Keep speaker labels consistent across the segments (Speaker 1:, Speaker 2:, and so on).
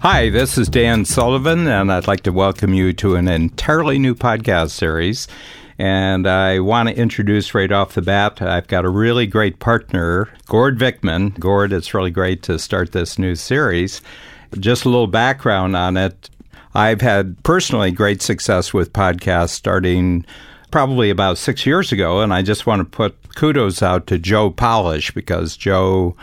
Speaker 1: Hi, this is Dan Sullivan, and I'd like to welcome you to an entirely new podcast series. And I want to introduce right off the bat, I've got a really great partner, Gord Vickman. Gord, it's really great to start this new series. Just a little background on it. I've had personally great success with podcasts starting probably about six years ago, and I just want to put kudos out to Joe Polish because Joe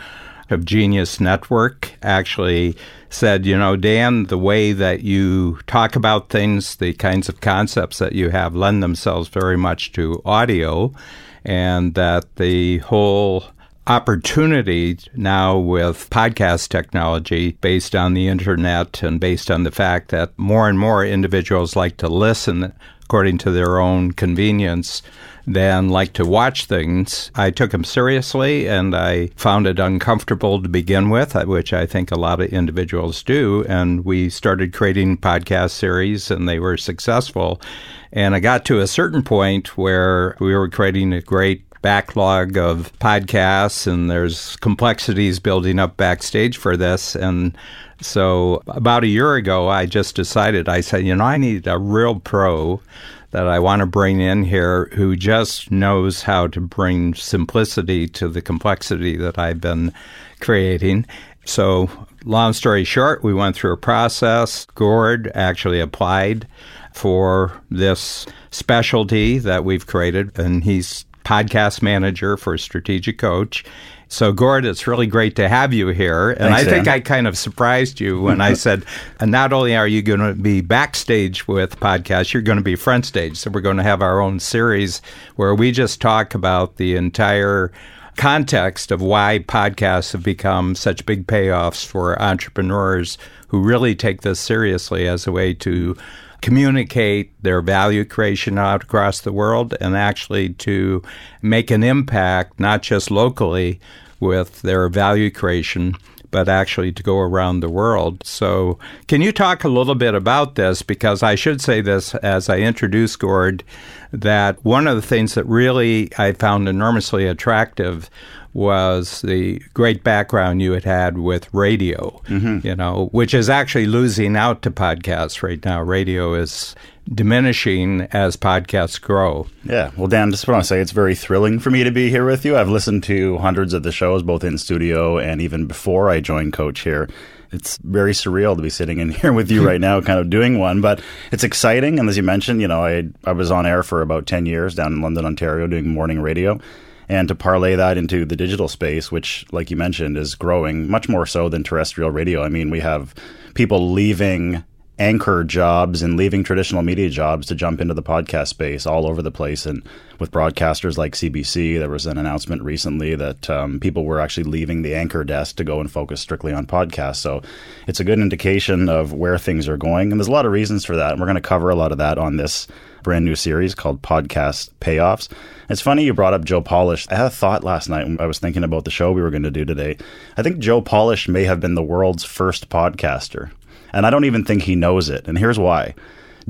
Speaker 1: of Genius Network actually said, you know, Dan, the way that you talk about things, the kinds of concepts that you have lend themselves very much to audio, and that the whole opportunity now with podcast technology based on the internet and based on the fact that more and more individuals like to listen according to their own convenience than like to watch things. I took them seriously and I found it uncomfortable to begin with, uh, which I think a lot of individuals do. And we started creating podcast series and they were successful. And I got to a certain point where we were creating a great backlog of podcasts and there's complexities building up backstage for this. And so about a year ago, I just decided, I said, you know, I need a real pro that I want to bring in here who just knows how to bring simplicity to the complexity that I've been creating. So, long story short, we went through a process. Gord actually applied for this specialty that we've created, and he's podcast manager for Strategic Coach. So, Gord, it's really great to have you here. And
Speaker 2: Thanks,
Speaker 1: I think. I kind of surprised you when I said, not only are you going to be backstage with podcasts, you're going to be front stage. So, we're going to have our own series where we just talk about the entire context of why podcasts have become such big payoffs for entrepreneurs who really take this seriously as a way to communicate their value creation out across the world and actually to make an impact, not just locally with their value creation, but actually to go around the world. So, can you talk a little bit about this? Because I should say this as I introduce Gord that one of the things that really I found enormously attractive was the great background you had had with radio, mm-hmm. you know, which is actually losing out to podcasts right now. Radio is diminishing as podcasts grow.
Speaker 2: Yeah. Well, Dan, just want to say it's very thrilling for me to be here with you. I've listened to hundreds of the shows, both in studio and even before I joined Coach here. It's very surreal to be sitting in here with you right now, kind of doing one, but it's exciting. And as you mentioned, you know, I, I was on air for about 10 years down in London, Ontario, doing morning radio. And to parlay that into the digital space, which, like you mentioned, is growing much more so than terrestrial radio. I mean, we have people leaving anchor jobs and leaving traditional media jobs to jump into the podcast space all over the place. And with broadcasters like CBC, there was an announcement recently that um, people were actually leaving the anchor desk to go and focus strictly on podcasts. So it's a good indication of where things are going. And there's a lot of reasons for that. And we're going to cover a lot of that on this brand new series called Podcast Payoffs. It's funny you brought up Joe Polish. I had a thought last night when I was thinking about the show we were going to do today. I think Joe Polish may have been the world's first podcaster. And I don't even think he knows it. And here's why.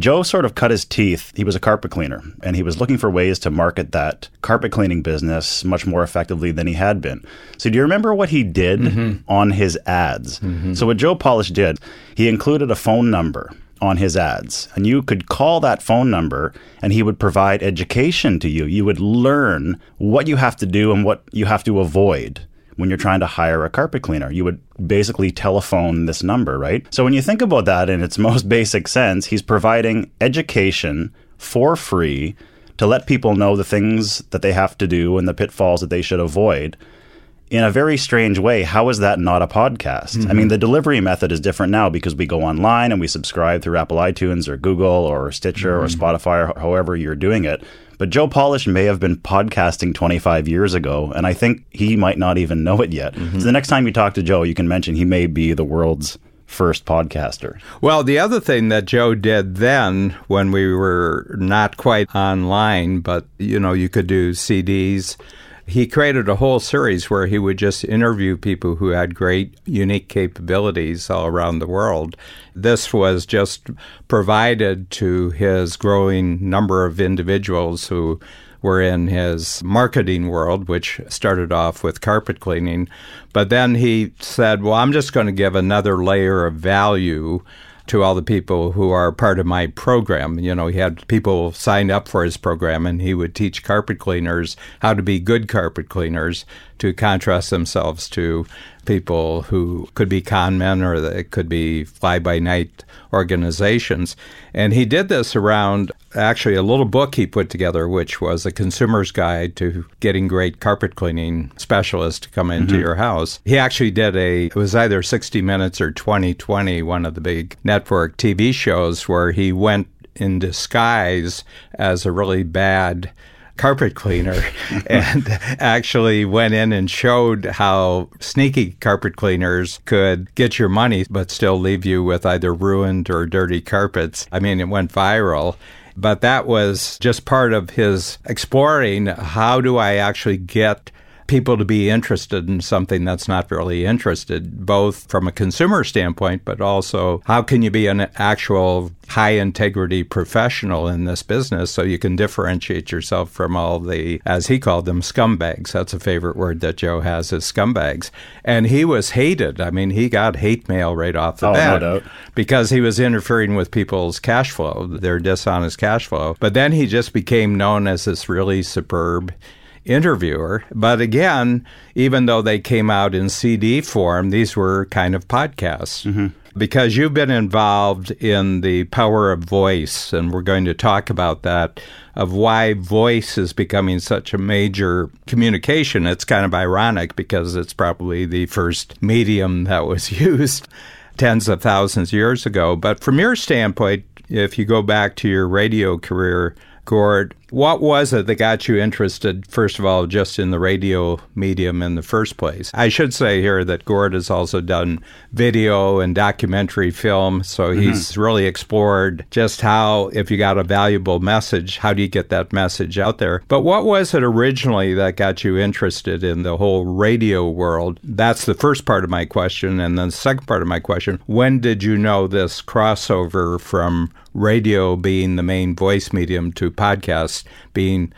Speaker 2: Joe sort of cut his teeth. He was a carpet cleaner and he was looking for ways to market that carpet cleaning business much more effectively than he had been. So, do you remember what he did mm-hmm. on his ads? Mm-hmm. So, what Joe Polish did, he included a phone number on his ads and you could call that phone number and he would provide education to you. You would learn what you have to do and what you have to avoid when you're trying to hire a carpet cleaner. You would basically telephone this number, right? So when you think about that in its most basic sense, he's providing education for free to let people know the things that they have to do and the pitfalls that they should avoid. In a very strange way, how is that not a podcast? I mean, mm-hmm. the delivery method is different now because we go online and we subscribe through Apple iTunes or Google or Stitcher or mm-hmm. Spotify or however you're doing it. But Joe Polish may have been podcasting 25 years ago, and I think he might not even know it yet. Mm-hmm. So the next time you talk to Joe, you can mention he may be the world's first podcaster.
Speaker 1: Well, the other thing that Joe did then, when we were not quite online, but you know, you could do CDs. He created a whole series where he would just interview people who had great, unique capabilities all around the world. This was just provided to his growing number of individuals who were in his marketing world, which started off with carpet cleaning. But then he said, Well, I'm just going to give another layer of value to all the people who are part of my program. You know, he had people sign up for his program and he would teach carpet cleaners how to be good carpet cleaners to contrast themselves to people who could be con men or they could be fly by night organizations. And he did this around actually a little book he put together, which was a consumer's guide to getting great carpet cleaning specialists to come into mm-hmm. your house. He actually did a, it was either 60 Minutes or 2020, one of the big network TV shows where he went in disguise as a really bad carpet cleaner and actually went in and showed how sneaky carpet cleaners could get your money but still leave you with either ruined or dirty carpets. I mean, it went viral. But that was just part of his exploring how do I actually get people to be interested in something that's not really interested, both from a consumer standpoint, but also how can you be an actual high integrity professional in this business so you can differentiate yourself from all the, as he called them, scumbags. That's a favorite word that Joe has is scumbags. And he was hated. I mean, he got hate mail right off the
Speaker 2: oh,
Speaker 1: bat
Speaker 2: no
Speaker 1: because he was interfering with people's cash flow, their dishonest cash flow. But then he just became known as this really superb interviewer. But again, even though they came out in CD form, these were kind of podcasts. Mm-hmm. Because you've been involved in the power of voice, and we're going to talk about that, of why voice is becoming such a major communication. It's kind of ironic because it's probably the first medium that was used tens of thousands of years ago. But from your standpoint, if you go back to your radio career, Gord, what was it that got you interested, first of all, just in the radio medium in the first place? I should say here that Gord has also done video and documentary film, so mm-hmm. he's really explored just how, if you got a valuable message, how do you get that message out there? But what was it originally that got you interested in the whole radio world? That's the first part of my question. And then the second part of my question when did you know this crossover from radio being the main voice medium to podcasts? Being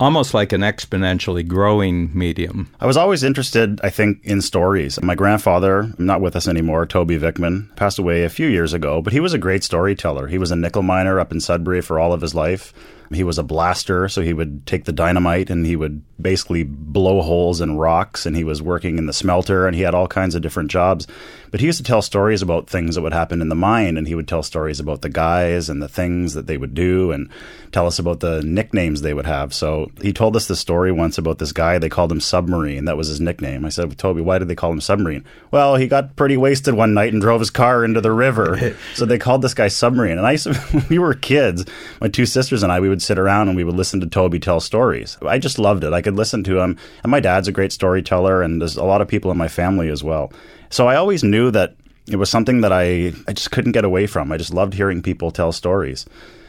Speaker 1: almost like an exponentially growing medium.
Speaker 2: I was always interested, I think, in stories. My grandfather, not with us anymore, Toby Vickman, passed away a few years ago, but he was a great storyteller. He was a nickel miner up in Sudbury for all of his life. He was a blaster, so he would take the dynamite and he would basically blow holes in rocks. And he was working in the smelter and he had all kinds of different jobs. But he used to tell stories about things that would happen in the mine. And he would tell stories about the guys and the things that they would do and tell us about the nicknames they would have. So he told us the story once about this guy. They called him Submarine. That was his nickname. I said, Toby, why did they call him Submarine? Well, he got pretty wasted one night and drove his car into the river. so they called this guy Submarine. And I, we were kids, my two sisters and I, we would would sit around and we would listen to Toby tell stories. I just loved it. I could listen to him. And my dad's a great storyteller, and there's a lot of people in my family as well. So I always knew that it was something that I, I just couldn't get away from. I just loved hearing people tell stories.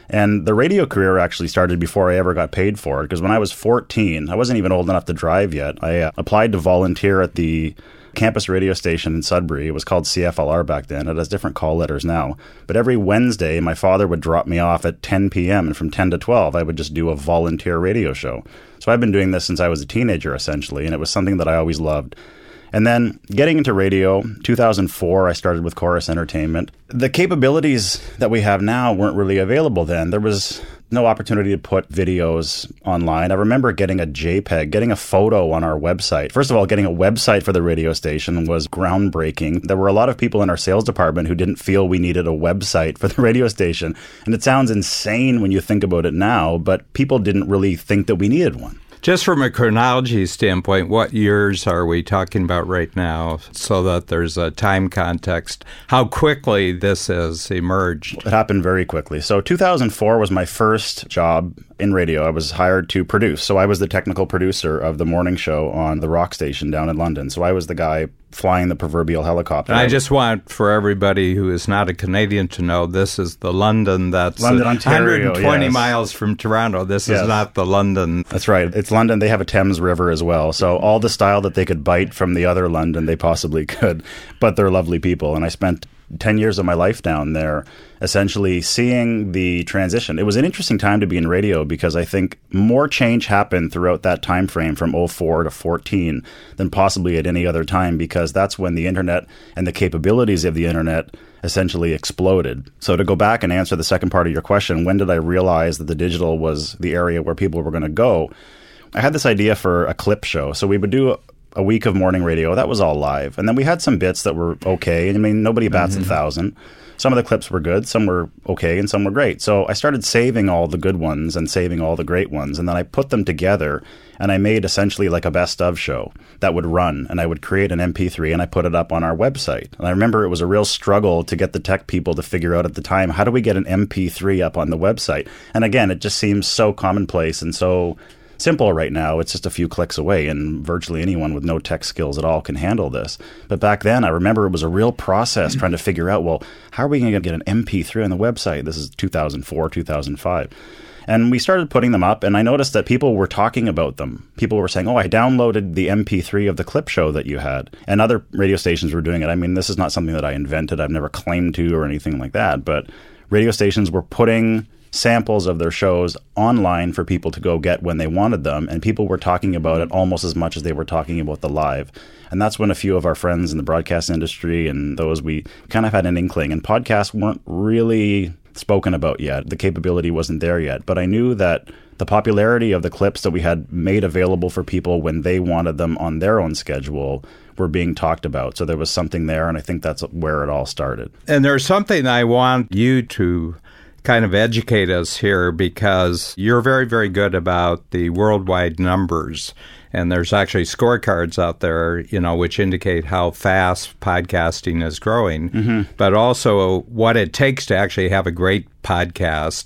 Speaker 2: And the radio career actually started before I ever got paid for it because when I was 14, I wasn't even old enough to drive yet. I uh, applied to volunteer at the campus radio station in Sudbury. It was called CFLR back then. It has different call letters now. But every Wednesday, my father would drop me off at 10 p.m. And from 10 to 12, I would just do a volunteer radio show. So I've been doing this since I was a teenager, essentially. And it was something that I always loved. And then getting into radio, 2004, I started with Corus Entertainment. The capabilities that we have now weren't really available then. There was no opportunity to put videos online. I remember getting a JPEG, getting a photo on our website. First of all, getting a website for the radio station was groundbreaking. There were a lot of people in our sales department who didn't feel we needed a website for the radio station. And it sounds insane when you think about it now, but people didn't really think that we needed one.
Speaker 1: Just from a chronology standpoint, what years are we talking about right now so that there's a time context? How quickly this has emerged?
Speaker 2: It happened very quickly. So 2004 was my first job in radio. I was hired to produce. So I was the technical producer of the morning show on the rock station down in London. So I was the guy flying the proverbial helicopter.
Speaker 1: And I just want for everybody who is not a Canadian to know this is the London that's
Speaker 2: London, Ontario,
Speaker 1: 120
Speaker 2: yes.
Speaker 1: miles from Toronto. This yes. is not the London.
Speaker 2: That's right. It's London. They have a Thames River as well. So all the style that they could bite from the other London, they possibly could. But they're lovely people. And I spent 10 years of my life down there, essentially seeing the transition. It was an interesting time to be in radio because I think more change happened throughout that time frame from 04 to 14 than possibly at any other time because that's when the internet and the capabilities of the internet essentially exploded. So to go back and answer the second part of your question, when did I realize that the digital was the area where people were going to go? I had this idea for a clip show. So we would do a week of morning radio. That was all live. And then we had some bits that were okay. I mean, nobody bats mm-hmm. a thousand. Some of the clips were good, some were okay, and some were great. So I started saving all the good ones and saving all the great ones. And then I put them together and I made essentially like a best of show that would run. And I would create an MP3 and I put it up on our website. And I remember it was a real struggle to get the tech people to figure out at the time how do we get an MP3 up on the website? And again, it just seems so commonplace and so simple right now. It's just a few clicks away, and virtually anyone with no tech skills at all can handle this. But back then, I remember it was a real process trying to figure out, well, how are we going to get an MP3 on the website? This is 2004, 2005. And we started putting them up, and I noticed that people were talking about them. People were saying, Oh, I downloaded the MP3 of the clip show that you had. And other radio stations were doing it. I mean, this is not something that I invented, I've never claimed to or anything like that. But radio stations were putting samples of their shows online for people to go get when they wanted them. And people were talking about it almost as much as they were talking about the live. And that's when a few of our friends in the broadcast industry and those we kind of had an inkling. And podcasts weren't really spoken about yet. The capability wasn't there yet. But I knew that the popularity of the clips that we had made available for people when they wanted them on their own schedule were being talked about. So there was something there, and I think that's where it all started.
Speaker 1: And there's something I want you to kind of educate us here because you're very, very good about the worldwide numbers. And there's actually scorecards out there, you know, which indicate how fast podcasting is growing, mm-hmm. but also what it takes to actually have a great podcast.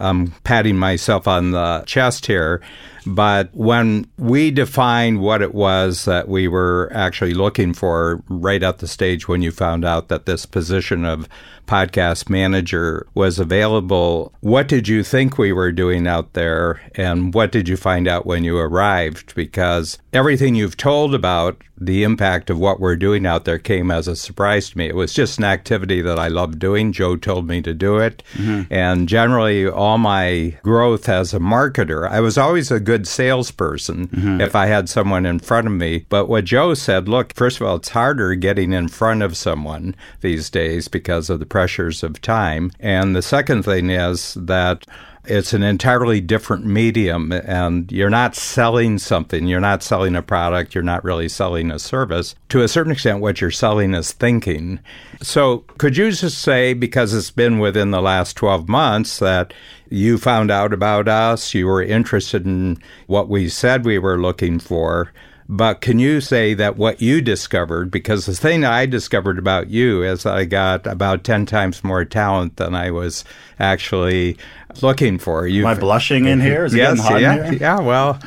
Speaker 1: I'm patting myself on the chest here but when we defined what it was that we were actually looking for right at the stage when you found out that this position of podcast manager was available, what did you think we were doing out there? And what did you find out when you arrived? Because everything you've told about the impact of what we're doing out there came as a surprise to me. It was just an activity that I love doing. Joe told me to do it. Mm-hmm. And generally, all my growth as a marketer, I was always a good salesperson mm-hmm. if I had someone in front of me. But what Joe said look, first of all, it's harder getting in front of someone these days because of the pressures of time. And the second thing is that it's an entirely different medium and you're not selling something. You're not selling a product. You're not really selling a service. To a certain extent what you're selling is thinking. So could you just say because it's been within the last 12 months that you found out about us you were interested in what we said we were looking for but can you say that what you discovered, because the thing I discovered about you is I got about 10 times more talent than I was actually looking for.
Speaker 2: You, Am I blushing in here? Is
Speaker 1: yes,
Speaker 2: yeah,
Speaker 1: yeah. Well,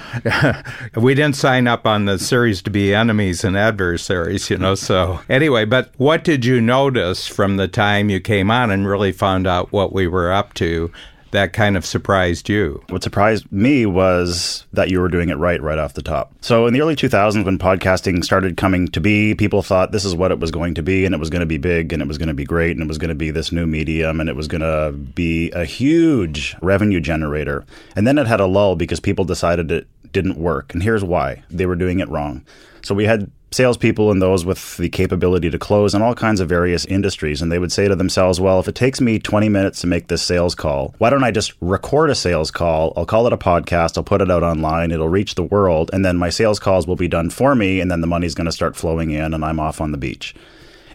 Speaker 1: we didn't sign up on the series to be enemies and adversaries, you know. So anyway, but what did you notice from the time you came on and really found out what we were up to that kind of surprised you?
Speaker 2: What surprised me was that you were doing it right, right off the top. So in the early 2000s, when podcasting started coming to be, people thought this is what it was going to be, and it was going to be big, and it was going to be great, and it was going to be this new medium, and it was going to be a huge revenue generator. And then it had a lull because people decided it didn't work. And here's why they were doing it wrong. So we had salespeople and those with the capability to close in all kinds of various industries. And they would say to themselves, well, if it takes me 20 minutes to make this sales call, why don't I just record a sales call? I'll call it a podcast. I'll put it out online. It'll reach the world. And then my sales calls will be done for me. And then the money's going to start flowing in and I'm off on the beach.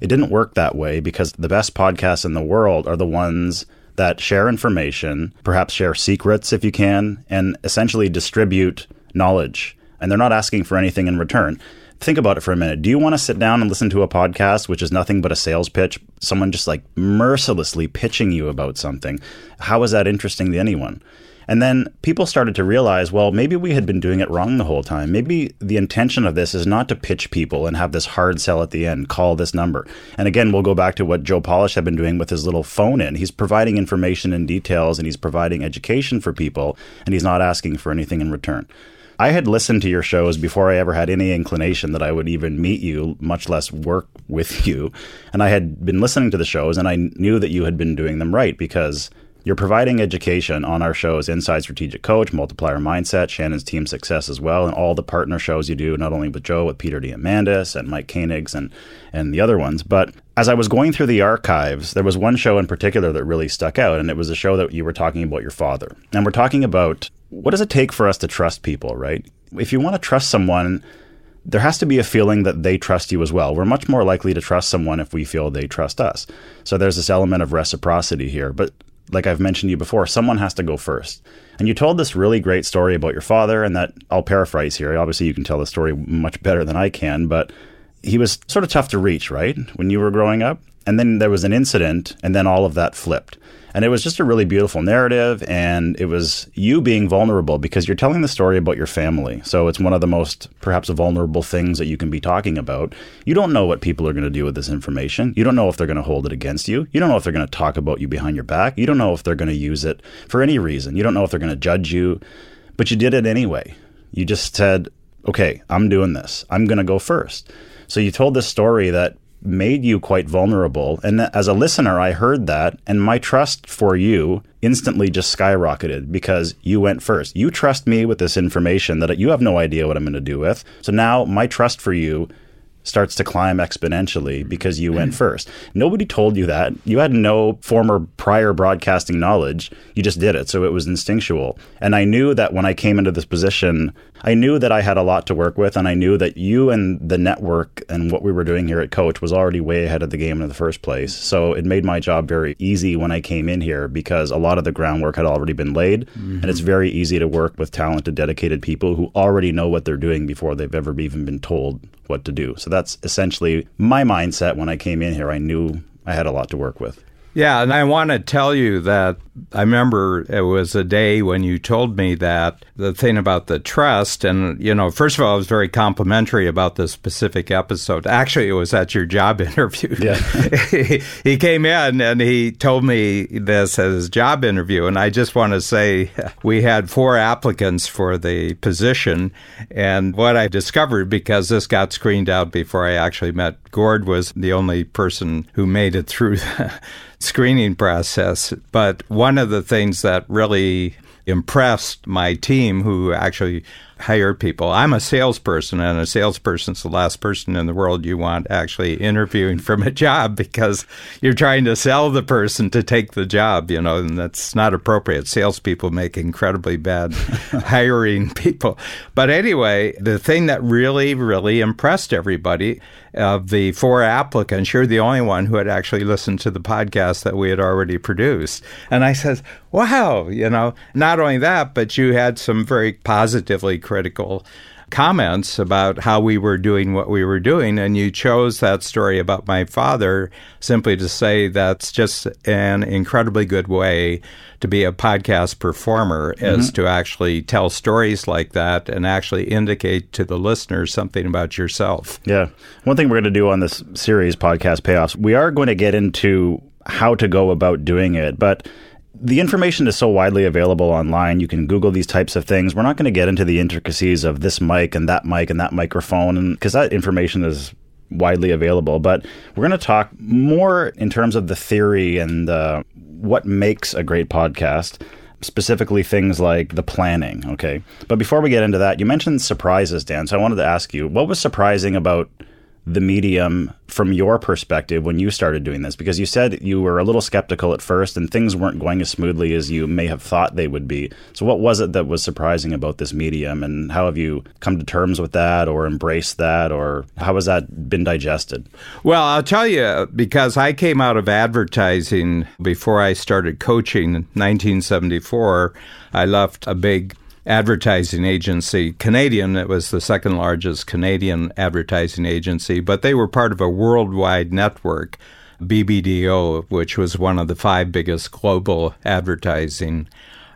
Speaker 2: It didn't work that way because the best podcasts in the world are the ones that share information, perhaps share secrets if you can, and essentially distribute knowledge. And they're not asking for anything in return think about it for a minute. Do you want to sit down and listen to a podcast which is nothing but a sales pitch? Someone just like mercilessly pitching you about something. How is that interesting to anyone? And then people started to realize, well, maybe we had been doing it wrong the whole time. Maybe the intention of this is not to pitch people and have this hard sell at the end, call this number. And again, we'll go back to what Joe Polish had been doing with his little phone in. He's providing information and details and he's providing education for people and he's not asking for anything in return. I had listened to your shows before I ever had any inclination that I would even meet you, much less work with you. And I had been listening to the shows and I knew that you had been doing them right because you're providing education on our shows Inside Strategic Coach, Multiplier Mindset, Shannon's Team Success as well, and all the partner shows you do, not only with Joe, with Peter Diamandis and Mike Koenigs and, and the other ones. But as I was going through the archives, there was one show in particular that really stuck out, and it was a show that you were talking about your father. And we're talking about what does it take for us to trust people, right? If you want to trust someone, there has to be a feeling that they trust you as well. We're much more likely to trust someone if we feel they trust us. So there's this element of reciprocity here. But like I've mentioned to you before, someone has to go first. And you told this really great story about your father, and that I'll paraphrase here. Obviously, you can tell the story much better than I can, but he was sort of tough to reach, right? When you were growing up. And then there was an incident, and then all of that flipped. And it was just a really beautiful narrative. And it was you being vulnerable because you're telling the story about your family. So it's one of the most perhaps vulnerable things that you can be talking about. You don't know what people are going to do with this information. You don't know if they're going to hold it against you. You don't know if they're going to talk about you behind your back. You don't know if they're going to use it for any reason. You don't know if they're going to judge you. But you did it anyway. You just said, okay, I'm doing this. I'm going to go first. So you told this story that made you quite vulnerable. And as a listener, I heard that, and my trust for you instantly just skyrocketed because you went first. You trust me with this information that you have no idea what I'm going to do with. So now my trust for you starts to climb exponentially because you went first. Nobody told you that. You had no former prior broadcasting knowledge. You just did it. So it was instinctual. And I knew that when I came into this position, I knew that I had a lot to work with. And I knew that you and the network and what we were doing here at Coach was already way ahead of the game in the first place. So it made my job very easy when I came in here because a lot of the groundwork had already been laid. Mm-hmm. And it's very easy to work with talented, dedicated people who already know what they're doing before they've ever even been told what to do. So that's essentially my mindset when I came in here. I knew I had a lot to work with.
Speaker 1: Yeah, and I want to tell you that I remember it was a day when you told me that the thing about the trust, and you know, first of all, I was very complimentary about this specific episode. Actually, it was at your job interview.
Speaker 2: Yeah.
Speaker 1: he, he came in and he told me this as his job interview, and I just want to say we had four applicants for the position, and what I discovered because this got screened out before I actually met Gord was the only person who made it through the screening process. But one of the things that really impressed my team, who actually hired people. I'm a salesperson, and a salesperson's the last person in the world you want actually interviewing from a job because you're trying to sell the person to take the job, you know, and that's not appropriate. Salespeople make incredibly bad hiring people. But anyway, the thing that really, really impressed everybody of the four applicants, you're the only one who had actually listened to the podcast that we had already produced. And I said, wow, you know, not only that, but you had some very positively critical comments about how we were doing what we were doing. And you chose that story about my father simply to say that's just an incredibly good way to be a podcast performer mm-hmm. is to actually tell stories like that and actually indicate to the listeners something about yourself.
Speaker 2: Yeah. One thing we're going to do on this series, Podcast Payoffs, we are going to get into how to go about doing it. But the information is so widely available online. You can Google these types of things. We're not going to get into the intricacies of this mic and that mic and that microphone, because that information is widely available. But we're going to talk more in terms of the theory and uh, what makes a great podcast. Specifically, things like the planning. Okay. But before we get into that, you mentioned surprises, Dan. So I wanted to ask you what was surprising about the medium from your perspective when you started doing this? Because you said you were a little skeptical at first and things weren't going as smoothly as you may have thought they would be. So, what was it that was surprising about this medium, and how have you come to terms with that or embraced that, or how has that been digested?
Speaker 1: Well, I'll tell you, because I came out of advertising before I started coaching in 1974, I left a big advertising agency, Canadian. It was the second largest Canadian advertising agency, but they were part of a worldwide network, BBDO, which was one of the five biggest global advertising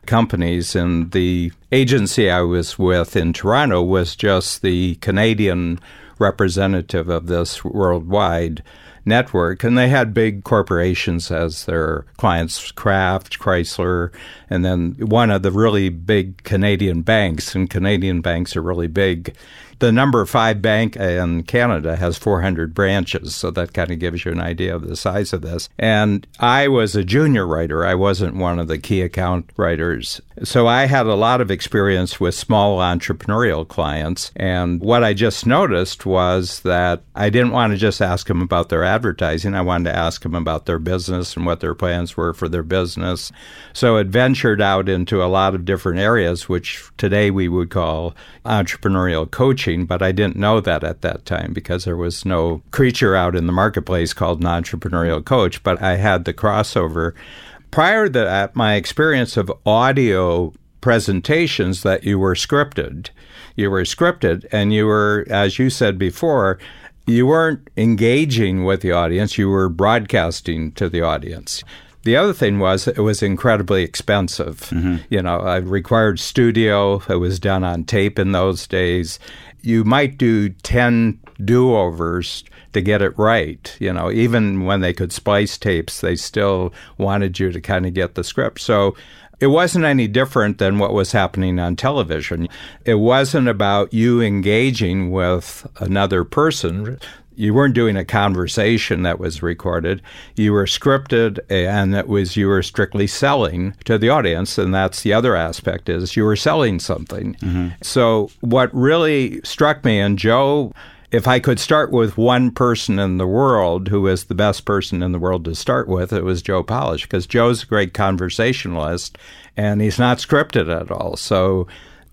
Speaker 1: companies. And the agency I was with in Toronto was just the Canadian representative of this worldwide network, and they had big corporations as their clients Kraft, Chrysler, and then one of the really big Canadian banks, and Canadian banks are really big the number five bank in Canada has 400 branches, so that kind of gives you an idea of the size of this. And I was a junior writer, I wasn't one of the key account writers. So I had a lot of experience with small entrepreneurial clients. And what I just noticed was that I didn't want to just ask them about their advertising, I wanted to ask them about their business and what their plans were for their business. So it ventured out into a lot of different areas, which today we would call entrepreneurial coaching but I didn't know that at that time because there was no creature out in the marketplace called an entrepreneurial coach. But I had the crossover. Prior to that, my experience of audio presentations that you were scripted. You were scripted, and you were, as you said before, you weren't engaging with the audience, you were broadcasting to the audience. The other thing was it was incredibly expensive. Mm-hmm. You know, I required studio. It was done on tape in those days. You might do 10 do overs to get it right. You know, even when they could splice tapes, they still wanted you to kind of get the script. So it wasn't any different than what was happening on television. It wasn't about you engaging with another person you weren't doing a conversation that was recorded. You were scripted, and it was you were strictly selling to the audience, and that's the other aspect is you were selling something. Mm-hmm. So what really struck me, and Joe. If I could start with one person in the world who is the best person in the world to start with, it was Joe Polish because Joe's a great conversationalist and he's not scripted at all. So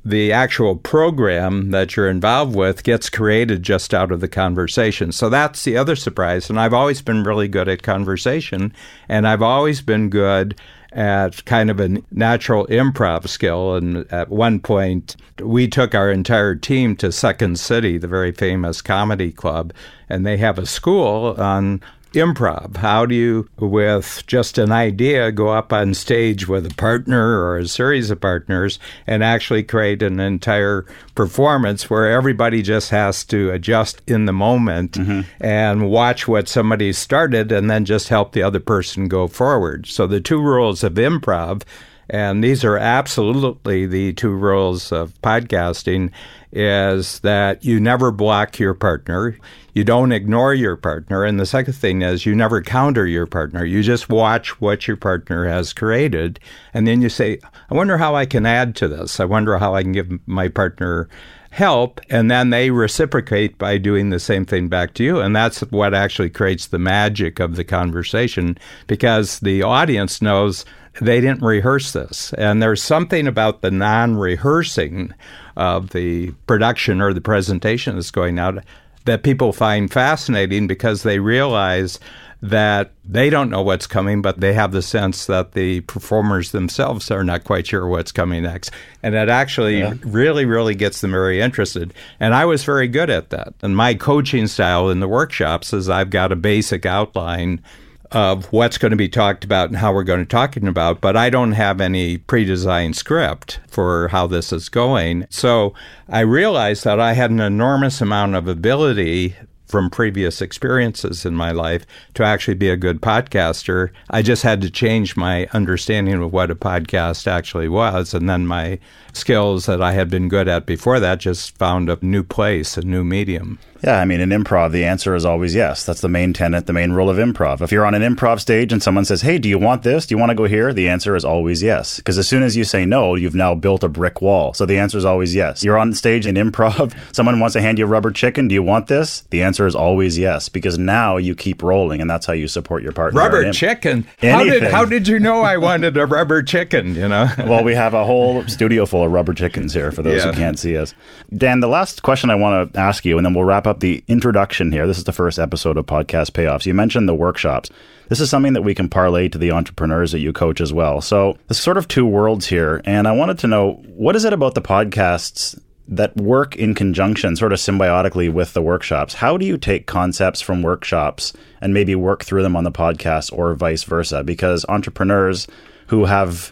Speaker 1: the actual program that you're involved with gets created just out of the conversation. So that's the other surprise. And I've always been really good at conversation, and I've always been good at kind of a natural improv skill. And at one point, we took our entire team to Second City, the very famous comedy club, and they have a school on improv? How do you, with just an idea, go up on stage with a partner or a series of partners and actually create an entire performance where everybody just has to adjust in the moment mm-hmm. and watch what somebody started and then just help the other person go forward? So the two rules of improv and these are absolutely the two rules of podcasting is that you never block your partner. You don't ignore your partner. And the second thing is you never counter your partner. You just watch what your partner has created. And then you say i wonder how i can add to this. I wonder how i can give my partner help. And then they reciprocate by doing the same thing back to you. And that's what actually creates the magic of the conversation because the audience knows they didn't rehearse this. And there's something about the non rehearsing of the production or the presentation that's going out that people find fascinating because they realize that they don't know what's coming, but they have the sense that the performers themselves are not quite sure what's coming next. And it actually yeah. really, really gets them very interested. And I was very good at that. And my coaching style in the workshops is I've got a basic outline of what's going to be talked about and how we're going to talking about, but I don't have any pre-designed script for how this is going. So I realized that I had an enormous amount of ability from previous experiences in my life to actually be a good podcaster. I just had to change my understanding of what a podcast actually was. And then my skills that I had been good at before that just found a new place, a new medium.
Speaker 2: Yeah, I mean, in improv, the answer is always yes. That's the main tenet, the main rule of improv. If you're on an improv stage and someone says, Hey, do you want this? Do you want to go here? The answer is always yes. Because as soon as you say no, you've now built a brick wall. So the answer is always yes. You're on stage in improv, someone wants to hand you a rubber chicken. Do you want this? The answer is always yes. Because now you keep rolling and that's how you support your partner.
Speaker 1: Rubber chicken? How did, how did you know I wanted a rubber chicken? You know?
Speaker 2: well, we have a whole studio full of rubber chickens here for those yeah. who can't see us. Dan, the last question I want to ask you, and then we'll wrap up the introduction here. This is the first episode of Podcast Payoffs. You mentioned the workshops. This is something that we can parlay to the entrepreneurs that you coach as well. So there's sort of two worlds here. And I wanted to know what is it about the podcasts that work in conjunction, sort of symbiotically with the workshops? How do you take concepts from workshops and maybe work through them on the podcast or vice versa? Because entrepreneurs who have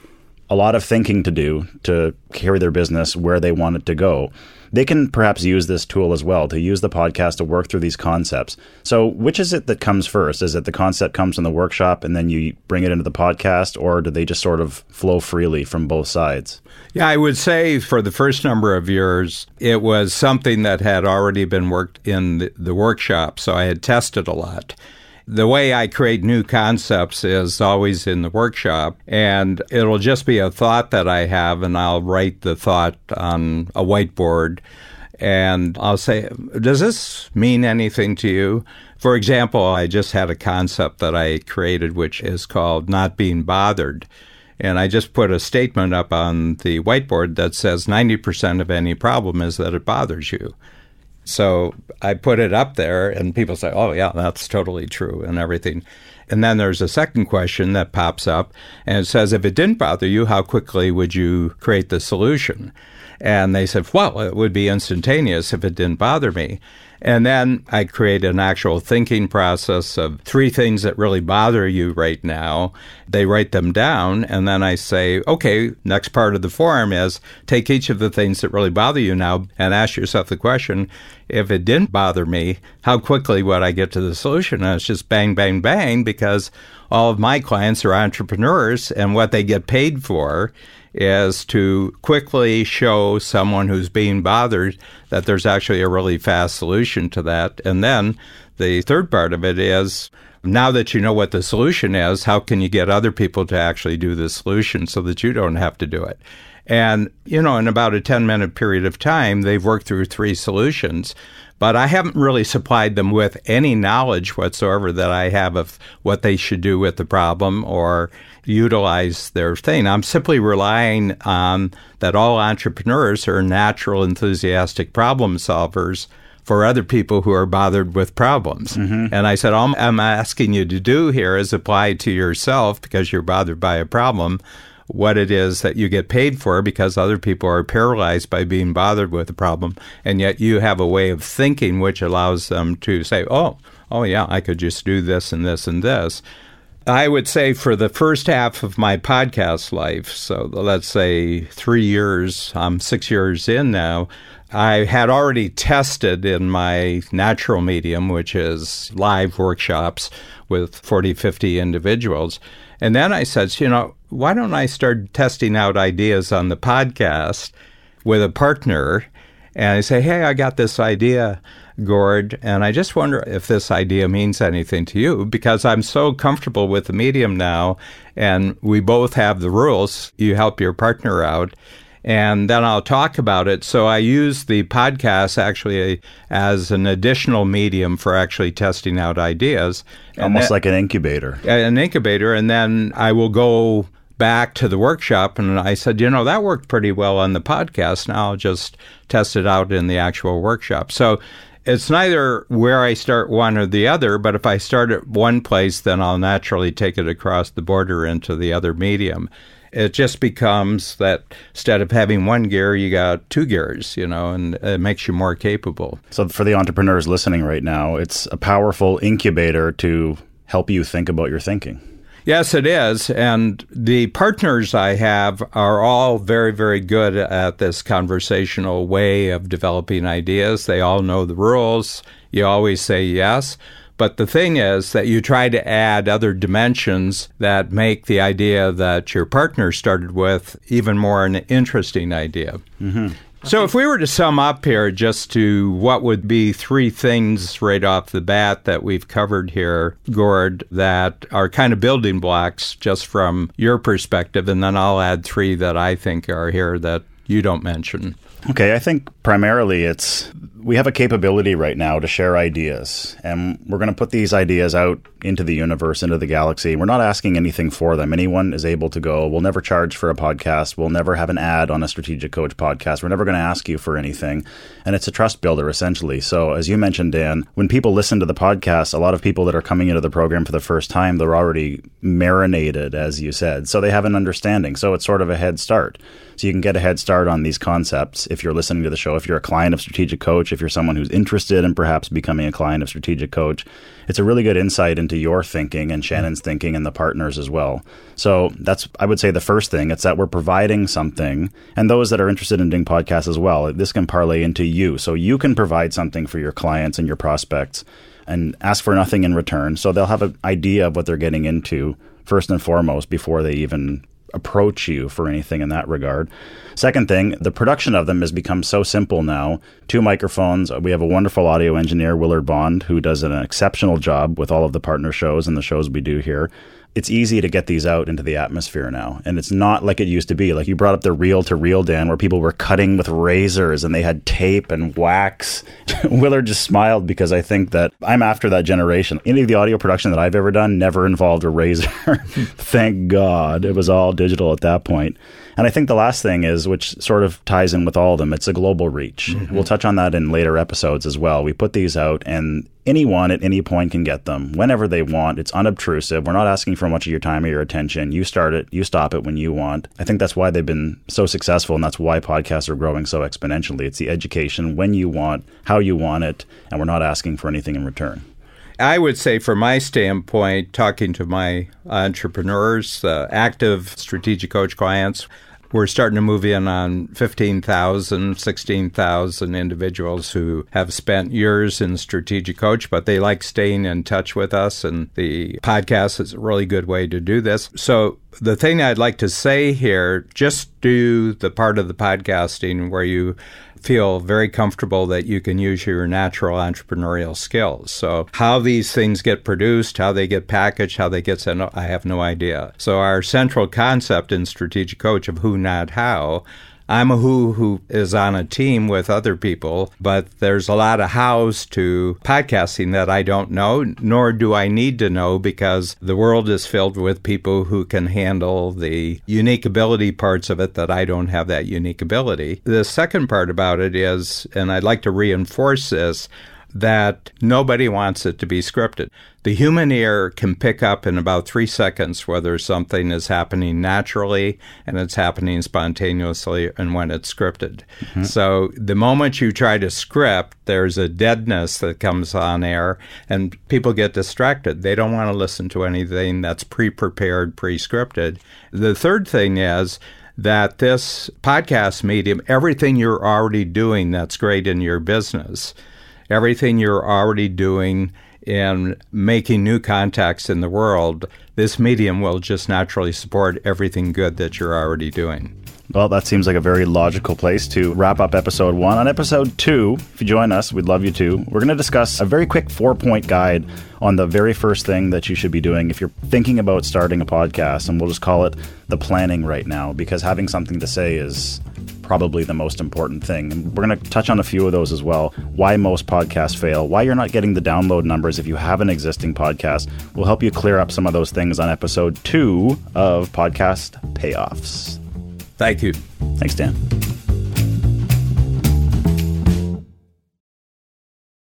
Speaker 2: a lot of thinking to do to carry their business where they want it to go. They can perhaps use this tool as well to use the podcast to work through these concepts. So, which is it that comes first? Is it the concept comes in the workshop and then you bring it into the podcast, or do they just sort of flow freely from both sides?
Speaker 1: Yeah, I would say for the first number of years, it was something that had already been worked in the, the workshop. So I had tested a lot. The way I create new concepts is always in the workshop, and it'll just be a thought that I have, and I'll write the thought on a whiteboard. And I'll say, Does this mean anything to you? For example, I just had a concept that I created, which is called not being bothered. And I just put a statement up on the whiteboard that says 90% of any problem is that it bothers you. So I put it up there, and people say, oh, yeah, that's totally true, and everything. And then there's a second question that pops up, and it says, if it didn't bother you, how quickly would you create the solution? And they said, well, it would be instantaneous if it didn't bother me. And then I create an actual thinking process of three things that really bother you right now. They write them down, and then I say, okay, next part of the form is take each of the things that really bother you now and ask yourself the question if it didn't bother me, how quickly would I get to the solution? And it's just bang, bang, bang, because all of my clients are entrepreneurs, and what they get paid for is to quickly show someone who's being bothered that there's actually a really fast solution to that. And then the third part of it is now that you know what the solution is, how can you get other people to actually do the solution so that you don't have to do it? And, you know, in about a 10 minute period of time, they've worked through three solutions. But I haven't really supplied them with any knowledge whatsoever that I have of what they should do with the problem or utilize their thing. I'm simply relying on that all entrepreneurs are natural, enthusiastic problem solvers for other people who are bothered with problems. Mm-hmm. And I said, all I'm asking you to do here is apply to yourself because you're bothered by a problem what it is that you get paid for because other people are paralyzed by being bothered with a problem. And yet you have a way of thinking which allows them to say, oh, oh, yeah, I could just do this and this and this. I would say for the first half of my podcast life, so let's say three years, I'm six years in now, I had already tested in my natural medium, which is live workshops with 40, 50 individuals. And then I said, you know, why don't I start testing out ideas on the podcast with a partner? And I say, hey, I got this idea. Gord, and I just wonder if this idea means anything to you because I'm so comfortable with the medium now, and we both have the rules. You help your partner out, and then I'll talk about it. So I use the podcast actually as an additional medium for actually testing out ideas.
Speaker 2: Almost that, like an incubator.
Speaker 1: An incubator, and then I will go back to the workshop and I said, you know, that worked pretty well on the podcast. Now I'll just test it out in the actual workshop. So it's neither where I start one or the other, but if I start at one place, then I'll naturally take it across the border into the other medium. It just becomes that instead of having one gear, you got two gears, you know, and it makes you more capable.
Speaker 2: So, for the entrepreneurs listening right now, it's a powerful incubator to help you think about your thinking.
Speaker 1: Yes, it is. And the partners I have are all very, very good at this conversational way of developing ideas. They all know the rules. You always say yes. But the thing is that you try to add other dimensions that make the idea that your partner started with even more an interesting idea. Mm-hmm. So, if we were to sum up here just to what would be three things right off the bat that we've covered here, Gord, that are kind of building blocks just from your perspective, and then I'll add three that I think are here that you don't mention.
Speaker 2: Okay, I think primarily it's we have a capability right now to share ideas, and we're going to put these ideas out into the universe, into the galaxy. We're not asking anything for them. Anyone is able to go. We'll never charge for a podcast. We'll never have an ad on a strategic coach podcast. We're never going to ask you for anything. And it's a trust builder, essentially. So, as you mentioned, Dan, when people listen to the podcast, a lot of people that are coming into the program for the first time, they're already marinated, as you said. So they have an understanding. So it's sort of a head start. So you can get a head start on these concepts if you're listening to the show, if you're a client of Strategic Coach, if you're someone who's interested in perhaps becoming a client of Strategic Coach, it's a really good insight into your thinking and Shannon's thinking and the partners as well. So that's, I would say, the first thing. It's that we're providing something, and those that are interested in doing podcasts as well, this can parlay into you. So you can provide something for your clients and your prospects and ask for nothing in return. So they'll have an idea of what they're getting into first and foremost before they even approach you for anything in that regard. Second thing, the production of them has become so simple now. Two microphones. We have a wonderful audio engineer, Willard Bond, who does an exceptional job with all of the partner shows and the shows we do here it's easy to get these out into the atmosphere now. And it's not like it used to be. Like you brought up the reel to reel, Dan, where people were cutting with razors and they had tape and wax. Willard just smiled because I think that I'm after that generation. Any of the audio production that I've ever done never involved a razor. Thank God. It was all digital at that point. And I think the last thing is, which sort of ties in with all of them, it's a global reach. Mm-hmm. We'll touch on that in later episodes as well. We put these out, and anyone at any point can get them whenever they want. It's unobtrusive. We're not asking for much of your time or your attention. You start it, you stop it when you want. I think that's why they've been so successful, and that's why podcasts are growing so exponentially. It's the education when you want, how you want it, and we're not asking for anything in return.
Speaker 1: I would say, from my standpoint, talking to my entrepreneurs, uh, active strategic coach clients, we're starting to move in on 15,000, 16,000 individuals who have spent years in strategic coach, but they like staying in touch with us. And the podcast is a really good way to do this. So the thing I'd like to say here, just do the part of the podcasting where you feel very comfortable that you can use your natural entrepreneurial skills. So, how these things get produced, how they get packaged, how they get sent, I have no idea. So, our central concept in Strategic Coach of who, not how, I'm a who who is on a team with other people, but there's a lot of hows to podcasting that I don't know, nor do I need to know because the world is filled with people who can handle the unique ability parts of it that I don't have that unique ability. The second part about it is, and I'd like to reinforce this, that nobody wants it to be scripted. The human ear can pick up in about three seconds whether something is happening naturally and it's happening spontaneously and when it's scripted. Mm-hmm. So the moment you try to script, there's a deadness that comes on air and people get distracted. They don't want to listen to anything that's pre prepared, pre scripted. The third thing is, that this podcast medium, everything you're already doing that's great in your business, everything you're already doing in making new contacts in the world, this medium will just naturally support everything good that you're already doing.
Speaker 2: Well, that seems like a very logical place to wrap up episode one. On episode two, if you join us, we'd love you to. We're going to discuss a very quick four point guide on the very first thing that you should be doing if you're thinking about starting a podcast. And we'll just call it the planning right now because having something to say is probably the most important thing. And we're going to touch on a few of those as well. Why most podcasts fail, why you're not getting the download numbers if you have an existing podcast. We'll help you clear up some of those things on episode two of Podcast Payoffs.
Speaker 1: Thank you.
Speaker 2: Thanks, Dan.